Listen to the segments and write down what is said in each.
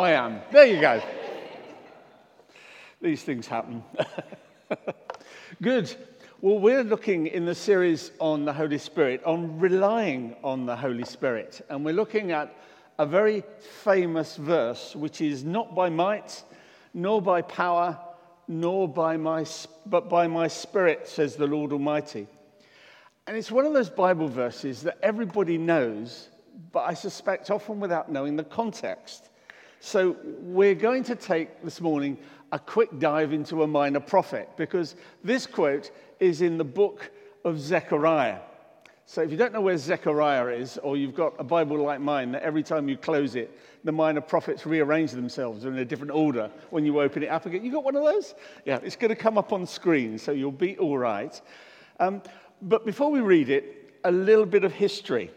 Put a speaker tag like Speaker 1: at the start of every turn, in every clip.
Speaker 1: I am. There you go. These things happen. Good. Well, we're looking in the series on the Holy Spirit, on relying on the Holy Spirit. And we're looking at a very famous verse, which is not by might, nor by power, nor by my, but by my spirit, says the Lord Almighty. And it's one of those Bible verses that everybody knows, but I suspect often without knowing the context. So we're going to take this morning a quick dive into a minor prophet because this quote is in the book of Zechariah. So if you don't know where Zechariah is, or you've got a Bible like mine that every time you close it, the minor prophets rearrange themselves in a different order when you open it up again. You got one of those? Yeah, it's going to come up on screen, so you'll be all right. Um, but before we read it, a little bit of history.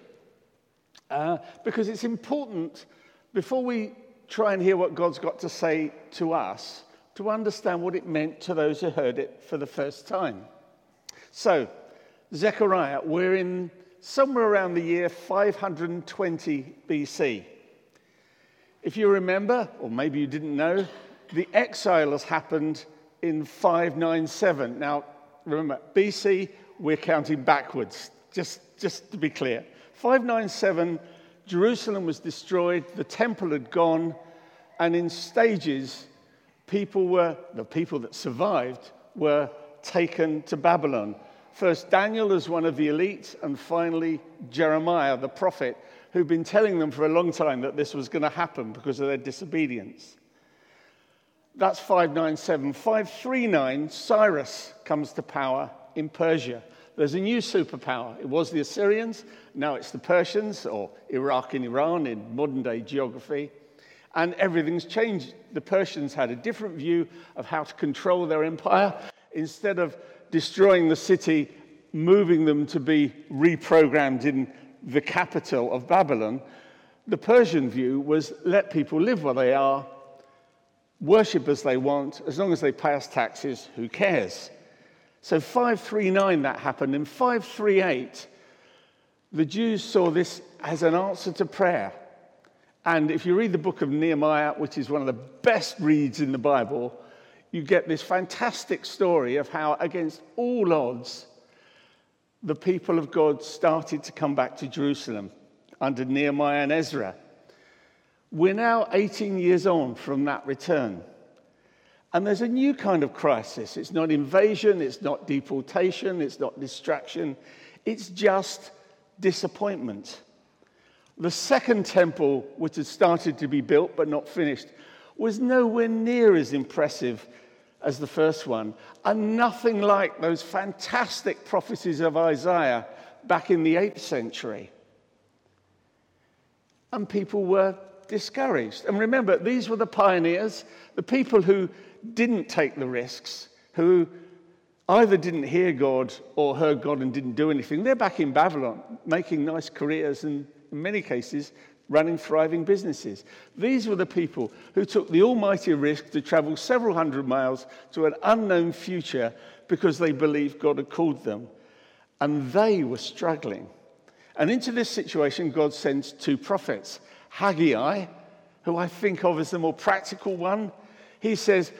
Speaker 1: Uh, because it's important before we try and hear what God's got to say to us, to understand what it meant to those who heard it for the first time. So, Zechariah, we're in somewhere around the year 520 BC. If you remember, or maybe you didn't know, the exile has happened in 597. Now, remember, BC, we're counting backwards, just, just to be clear. 597 Jerusalem was destroyed, the temple had gone, and in stages, people were, the people that survived, were taken to Babylon. First Daniel as one of the elite, and finally Jeremiah, the prophet, who'd been telling them for a long time that this was going to happen because of their disobedience. That's 597. 539, Cyrus comes to power in Persia. There's a new superpower. It was the Assyrians, now it's the Persians, or Iraq and Iran in modern day geography. And everything's changed. The Persians had a different view of how to control their empire. Instead of destroying the city, moving them to be reprogrammed in the capital of Babylon, the Persian view was let people live where they are, worship as they want, as long as they pay us taxes, who cares? So 539 that happened. In 538, the Jews saw this as an answer to prayer. And if you read the book of Nehemiah, which is one of the best reads in the Bible, you get this fantastic story of how, against all odds, the people of God started to come back to Jerusalem under Nehemiah and Ezra. We're now 18 years on from that return. And there's a new kind of crisis. It's not invasion, it's not deportation, it's not distraction, it's just disappointment. The second temple, which had started to be built but not finished, was nowhere near as impressive as the first one, and nothing like those fantastic prophecies of Isaiah back in the 8th century. And people were discouraged. And remember, these were the pioneers, the people who didn't take the risks, who either didn't hear God or heard God and didn't do anything, they're back in Babylon making nice careers and, in many cases, running thriving businesses. These were the people who took the almighty risk to travel several hundred miles to an unknown future because they believed God had called them. And they were struggling. And into this situation, God sends two prophets Haggai, who I think of as the more practical one. He says,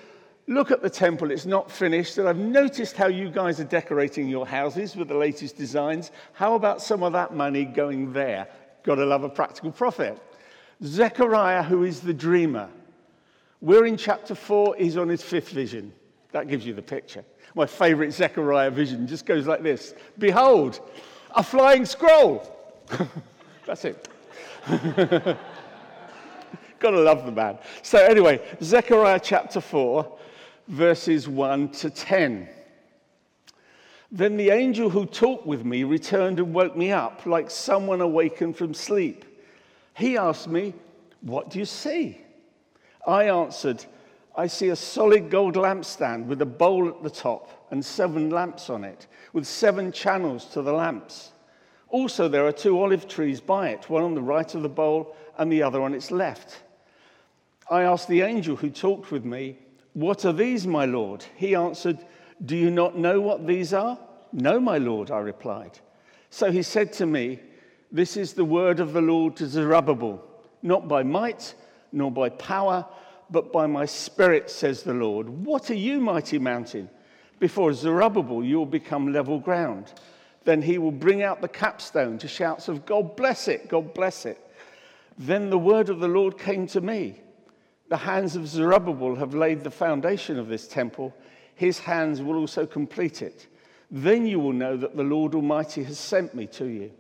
Speaker 1: Look at the temple, it's not finished. And I've noticed how you guys are decorating your houses with the latest designs. How about some of that money going there? Gotta love a practical prophet. Zechariah, who is the dreamer. We're in chapter four, he's on his fifth vision. That gives you the picture. My favorite Zechariah vision just goes like this Behold, a flying scroll. That's it. Gotta love the man. So, anyway, Zechariah chapter 4 verses 1 to 10. Then the angel who talked with me returned and woke me up like someone awakened from sleep. He asked me, What do you see? I answered, I see a solid gold lampstand with a bowl at the top and seven lamps on it, with seven channels to the lamps. Also, there are two olive trees by it, one on the right of the bowl and the other on its left. I asked the angel who talked with me, what are these, my Lord? He answered, Do you not know what these are? No, my Lord, I replied. So he said to me, This is the word of the Lord to Zerubbabel, not by might, nor by power, but by my spirit, says the Lord. What are you, mighty mountain? Before Zerubbabel, you will become level ground. Then he will bring out the capstone to shouts of, God bless it, God bless it. Then the word of the Lord came to me. The hands of Zerubbabel have laid the foundation of this temple. His hands will also complete it. Then you will know that the Lord Almighty has sent me to you.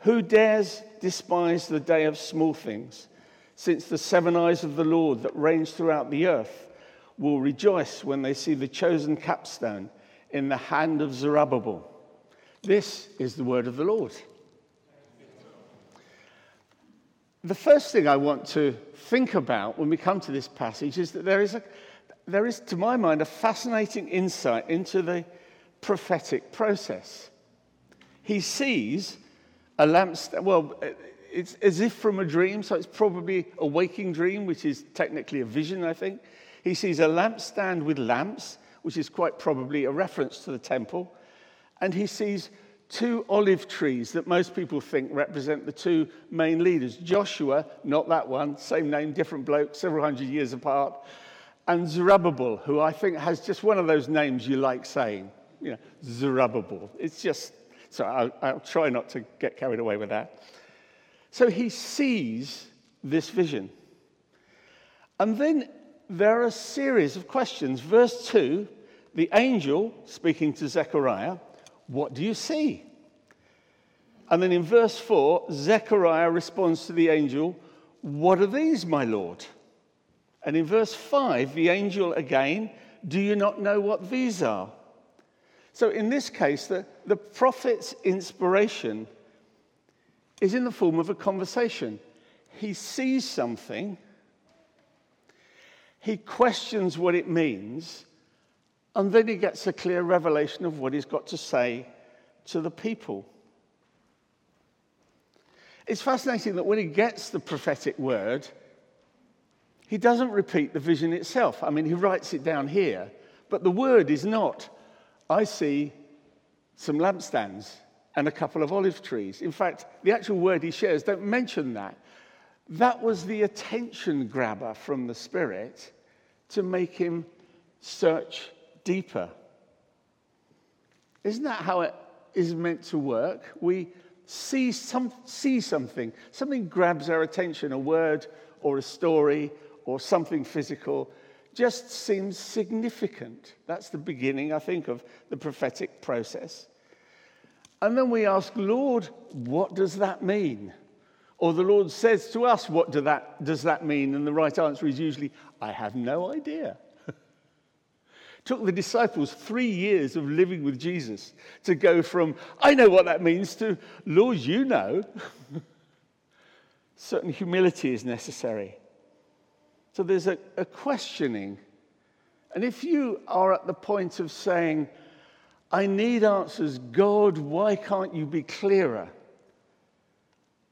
Speaker 1: Who dares despise the day of small things? Since the seven eyes of the Lord that range throughout the earth will rejoice when they see the chosen capstone in the hand of Zerubbabel. This is the word of the Lord. The first thing I want to think about when we come to this passage is that there is, a, there is to my mind, a fascinating insight into the prophetic process. He sees a lampstand, well, it's as if from a dream, so it's probably a waking dream, which is technically a vision, I think. He sees a lampstand with lamps, which is quite probably a reference to the temple. And he sees two olive trees that most people think represent the two main leaders Joshua, not that one, same name, different bloke, several hundred years apart, and Zerubbabel, who I think has just one of those names you like saying. You know, Zerubbabel. It's just, so I'll, I'll try not to get carried away with that. So he sees this vision. And then there are a series of questions. Verse 2 the angel speaking to Zechariah, What do you see? And then in verse 4, Zechariah responds to the angel, What are these, my Lord? And in verse 5, the angel again, Do you not know what these are? So in this case, the, the prophet's inspiration is in the form of a conversation. He sees something, he questions what it means, and then he gets a clear revelation of what he's got to say to the people. It's fascinating that when he gets the prophetic word, he doesn't repeat the vision itself. I mean, he writes it down here, but the word is not, I see some lampstands and a couple of olive trees. In fact, the actual word he shares don't mention that. That was the attention grabber from the Spirit to make him search deeper. Isn't that how it is meant to work? We see, some, see something, something grabs our attention, a word or a story or something physical, just seems significant. That's the beginning, I think, of the prophetic process. And then we ask, Lord, what does that mean? Or the Lord says to us, What do that, does that mean? And the right answer is usually, I have no idea. Took the disciples three years of living with Jesus to go from, I know what that means, to, Lord, you know. Certain humility is necessary. So there's a, a questioning. And if you are at the point of saying, I need answers, God, why can't you be clearer?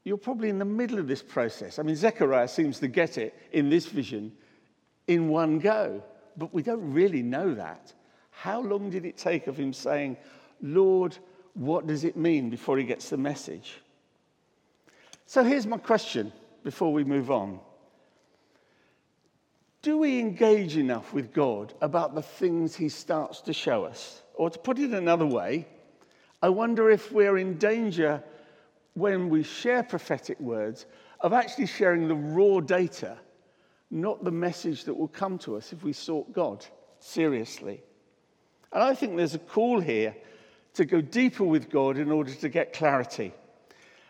Speaker 1: You're probably in the middle of this process. I mean, Zechariah seems to get it in this vision in one go, but we don't really know that. How long did it take of him saying, Lord, what does it mean before he gets the message? So here's my question before we move on. Do we engage enough with God about the things he starts to show us? Or to put it another way, I wonder if we're in danger when we share prophetic words of actually sharing the raw data, not the message that will come to us if we sought God seriously. And I think there's a call here to go deeper with God in order to get clarity.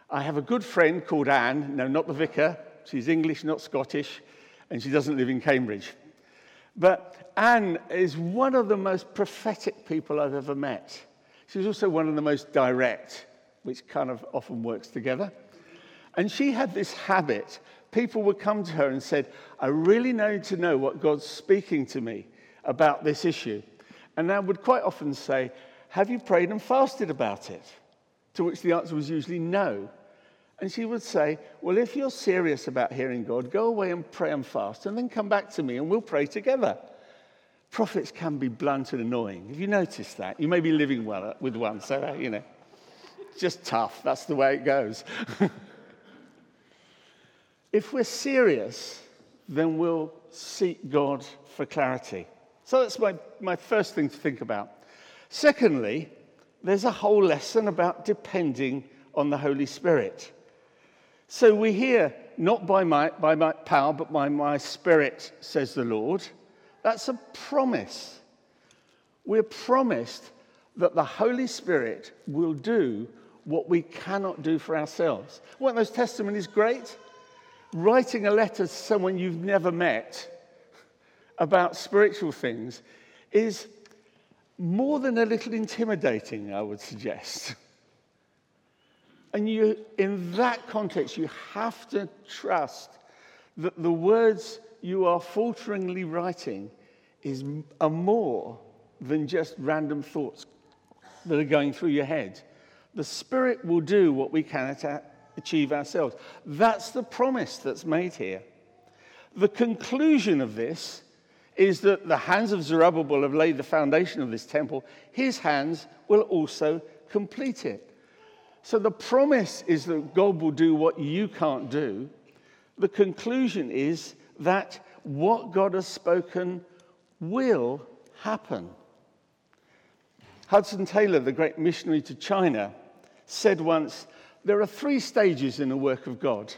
Speaker 1: I have a good friend called Anne, no, not the vicar, she's English, not Scottish, and she doesn't live in Cambridge. But Anne is one of the most prophetic people I've ever met. She's also one of the most direct, which kind of often works together. And she had this habit. People would come to her and said, I really need to know what God's speaking to me about this issue. And I would quite often say, Have you prayed and fasted about it? To which the answer was usually no. And she would say, Well, if you're serious about hearing God, go away and pray and fast, and then come back to me and we'll pray together. Prophets can be blunt and annoying. Have you noticed that? You may be living well with one, so, uh, you know, just tough. That's the way it goes. if we're serious then we'll seek God for clarity. So that's my, my first thing to think about. Secondly, there's a whole lesson about depending on the Holy Spirit. So we hear, not by my, by my power, but by my spirit, says the Lord. That's a promise. We're promised that the Holy Spirit will do what we cannot do for ourselves. Weren't those testimonies great? Writing a letter to someone you've never met about spiritual things is more than a little intimidating, I would suggest. And you, in that context, you have to trust that the words you are falteringly writing is, are more than just random thoughts that are going through your head. The Spirit will do what we cannot achieve ourselves. That's the promise that's made here. The conclusion of this is that the hands of Zerubbabel have laid the foundation of this temple. His hands will also complete it. So the promise is that God will do what you can't do. The conclusion is that what God has spoken will happen. Hudson Taylor, the great missionary to China, said once there are three stages in the work of God.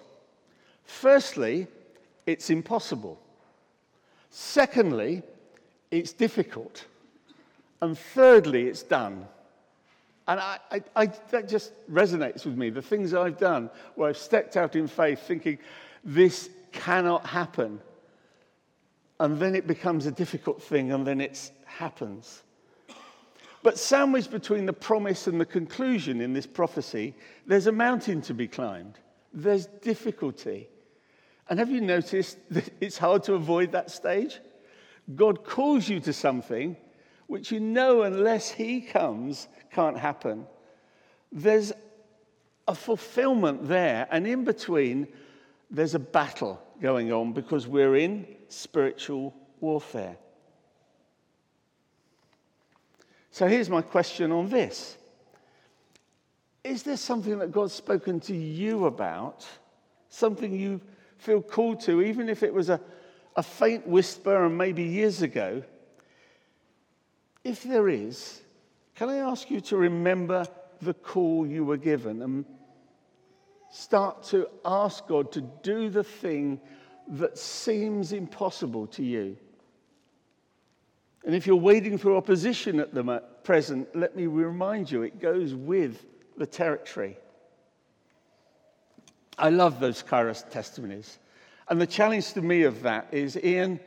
Speaker 1: Firstly, it's impossible. Secondly, it's difficult. And thirdly, it's done. And I, I, I, that just resonates with me. The things I've done where I've stepped out in faith thinking, this cannot happen. And then it becomes a difficult thing, and then it happens. But sandwiched between the promise and the conclusion in this prophecy, there's a mountain to be climbed. There's difficulty. And have you noticed that it's hard to avoid that stage? God calls you to something which you know, unless He comes, can't happen. There's a fulfillment there, and in between, there's a battle going on because we're in spiritual warfare. So here's my question on this Is there something that God's spoken to you about? Something you feel called to, even if it was a, a faint whisper and maybe years ago? If there is, can I ask you to remember the call you were given and start to ask God to do the thing that seems impossible to you? And if you're wading through opposition at the present, let me remind you, it goes with the territory. I love those Kairos testimonies. And the challenge to me of that is Ian,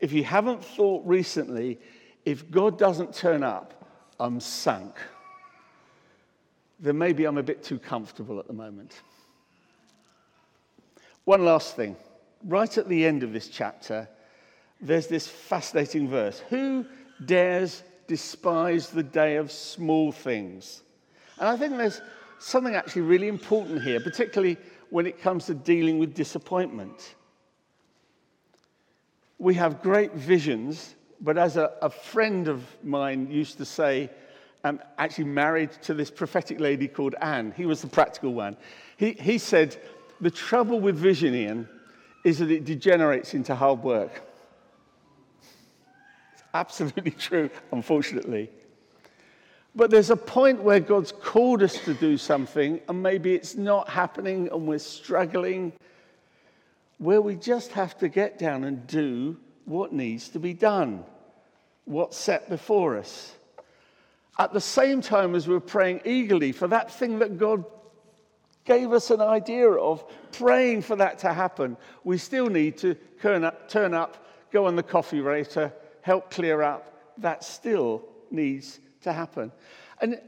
Speaker 1: if you haven't thought recently, if God doesn't turn up, I'm sunk. Then maybe I'm a bit too comfortable at the moment. One last thing. Right at the end of this chapter, there's this fascinating verse Who dares despise the day of small things? And I think there's something actually really important here, particularly when it comes to dealing with disappointment. We have great visions, but as a, a friend of mine used to say, I'm actually married to this prophetic lady called Anne. He was the practical one. He, he said, The trouble with vision, Ian, is that it degenerates into hard work. Absolutely true, unfortunately. But there's a point where God's called us to do something, and maybe it's not happening and we're struggling, where we just have to get down and do what needs to be done, what's set before us. At the same time as we're praying eagerly for that thing that God gave us an idea of, praying for that to happen, we still need to turn up, turn up go on the coffee rater, help clear up. That still needs to happen. And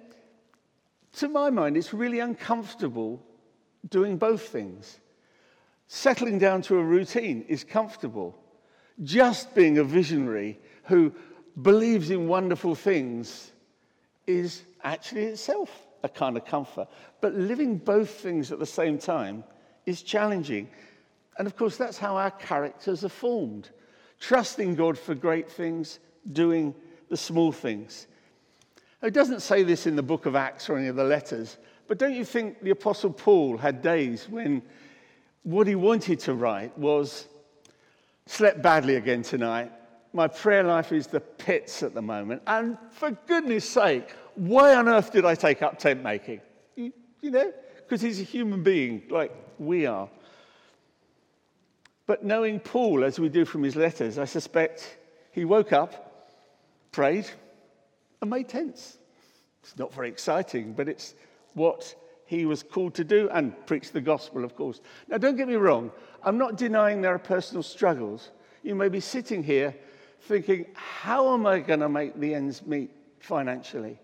Speaker 1: to my mind, it's really uncomfortable doing both things. Settling down to a routine is comfortable. Just being a visionary who believes in wonderful things is actually itself a kind of comfort. But living both things at the same time is challenging. And of course, that's how our characters are formed trusting God for great things, doing the small things. It doesn't say this in the book of Acts or any of the letters, but don't you think the Apostle Paul had days when what he wanted to write was Slept badly again tonight. My prayer life is the pits at the moment. And for goodness sake, why on earth did I take up tent making? You, you know, because he's a human being like we are. But knowing Paul, as we do from his letters, I suspect he woke up, prayed, and made tents. It's not very exciting, but it's what he was called to do and preach the gospel, of course. Now, don't get me wrong, I'm not denying there are personal struggles. You may be sitting here thinking, how am I going to make the ends meet financially?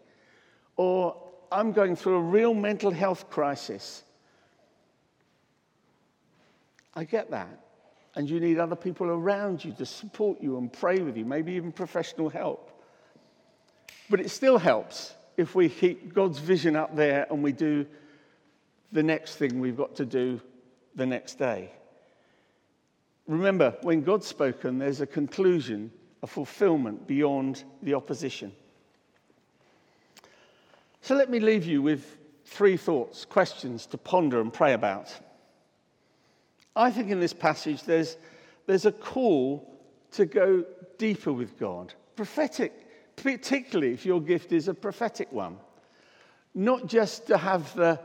Speaker 1: Or I'm going through a real mental health crisis. I get that. And you need other people around you to support you and pray with you, maybe even professional help. But it still helps if we keep God's vision up there and we do the next thing we've got to do the next day. Remember, when God's spoken, there's a conclusion, a fulfillment beyond the opposition. So let me leave you with three thoughts, questions to ponder and pray about. I think in this passage there's, there's a call to go deeper with God. Prophetic, particularly if your gift is a prophetic one. Not just to have the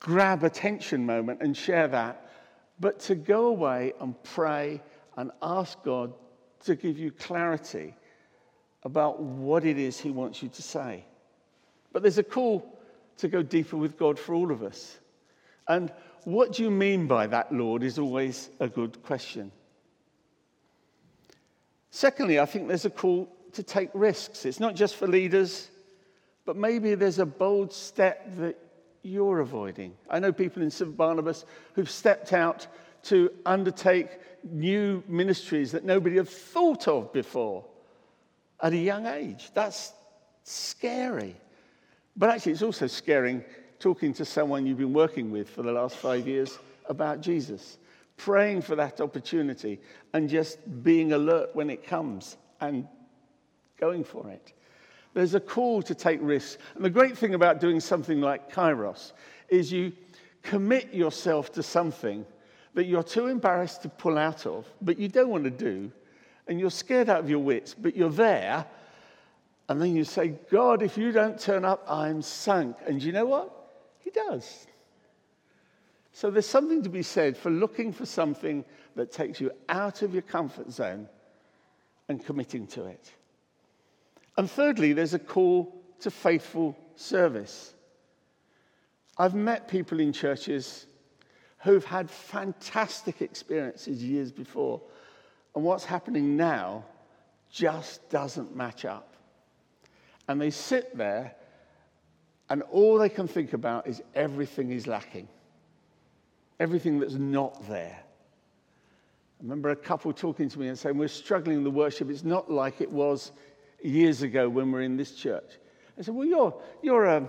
Speaker 1: grab attention moment and share that, but to go away and pray and ask God to give you clarity about what it is He wants you to say. But there's a call to go deeper with God for all of us. And what do you mean by that, Lord, is always a good question. Secondly, I think there's a call to take risks. It's not just for leaders, but maybe there's a bold step that you're avoiding. I know people in St. Barnabas who've stepped out to undertake new ministries that nobody had thought of before at a young age. That's scary. But actually, it's also scaring talking to someone you've been working with for the last five years about Jesus, praying for that opportunity and just being alert when it comes and going for it. There's a call to take risks. And the great thing about doing something like Kairos is you commit yourself to something that you're too embarrassed to pull out of, but you don't want to do, and you're scared out of your wits, but you're there. And then you say, God, if you don't turn up, I'm sunk. And you know what? Does. So there's something to be said for looking for something that takes you out of your comfort zone and committing to it. And thirdly, there's a call to faithful service. I've met people in churches who've had fantastic experiences years before, and what's happening now just doesn't match up. And they sit there and all they can think about is everything is lacking, everything that's not there. I remember a couple talking to me and saying, We're struggling with the worship. It's not like it was years ago when we were in this church. I said, Well, you're, you're um,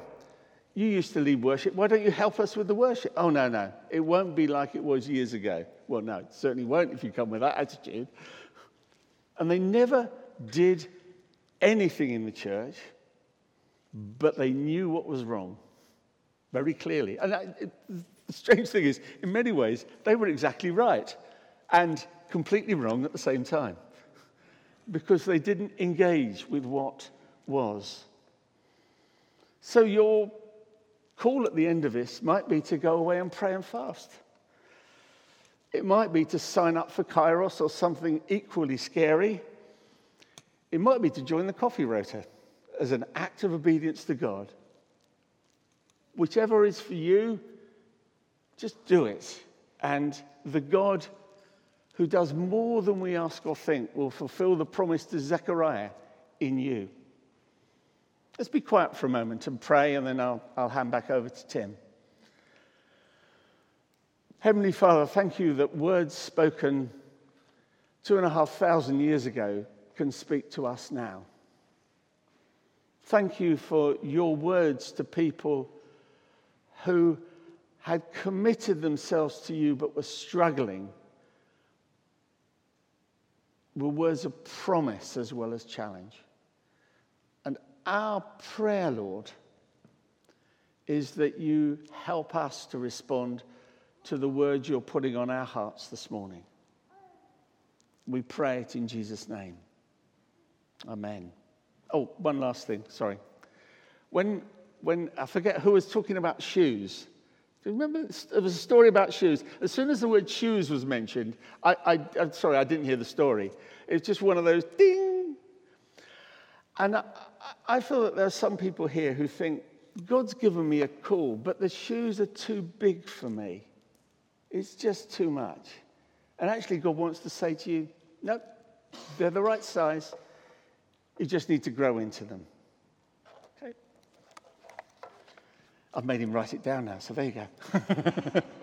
Speaker 1: you used to lead worship. Why don't you help us with the worship? Oh, no, no. It won't be like it was years ago. Well, no, it certainly won't if you come with that attitude. And they never did anything in the church but they knew what was wrong very clearly. And it, the strange thing is, in many ways, they were exactly right and completely wrong at the same time because they didn't engage with what was. So, your call at the end of this might be to go away and pray and fast. It might be to sign up for Kairos or something equally scary. It might be to join the coffee rota as an act of obedience to God. Whichever is for you, just do it. And the God who does more than we ask or think will fulfill the promise to Zechariah in you. Let's be quiet for a moment and pray, and then I'll, I'll hand back over to Tim. Heavenly Father, thank you that words spoken two and a half thousand years ago can speak to us now. Thank you for your words to people who had committed themselves to you but were struggling. Were words of promise as well as challenge. And our prayer, Lord, is that you help us to respond to the words you're putting on our hearts this morning. We pray it in Jesus' name. Amen. Oh, one last thing, sorry. When, when I forget who was talking about shoes. Do you remember? There was a story about shoes. As soon as the word shoes was mentioned, I, I, I'm sorry, I didn't hear the story. It's just one of those ding. And I, I feel that there are some people here who think, God's given me a call, but the shoes are too big for me. It's just too much. And actually, God wants to say to you, no, they're the right size. You just need to grow into them. Okay? I've made him write it down now, so there you go.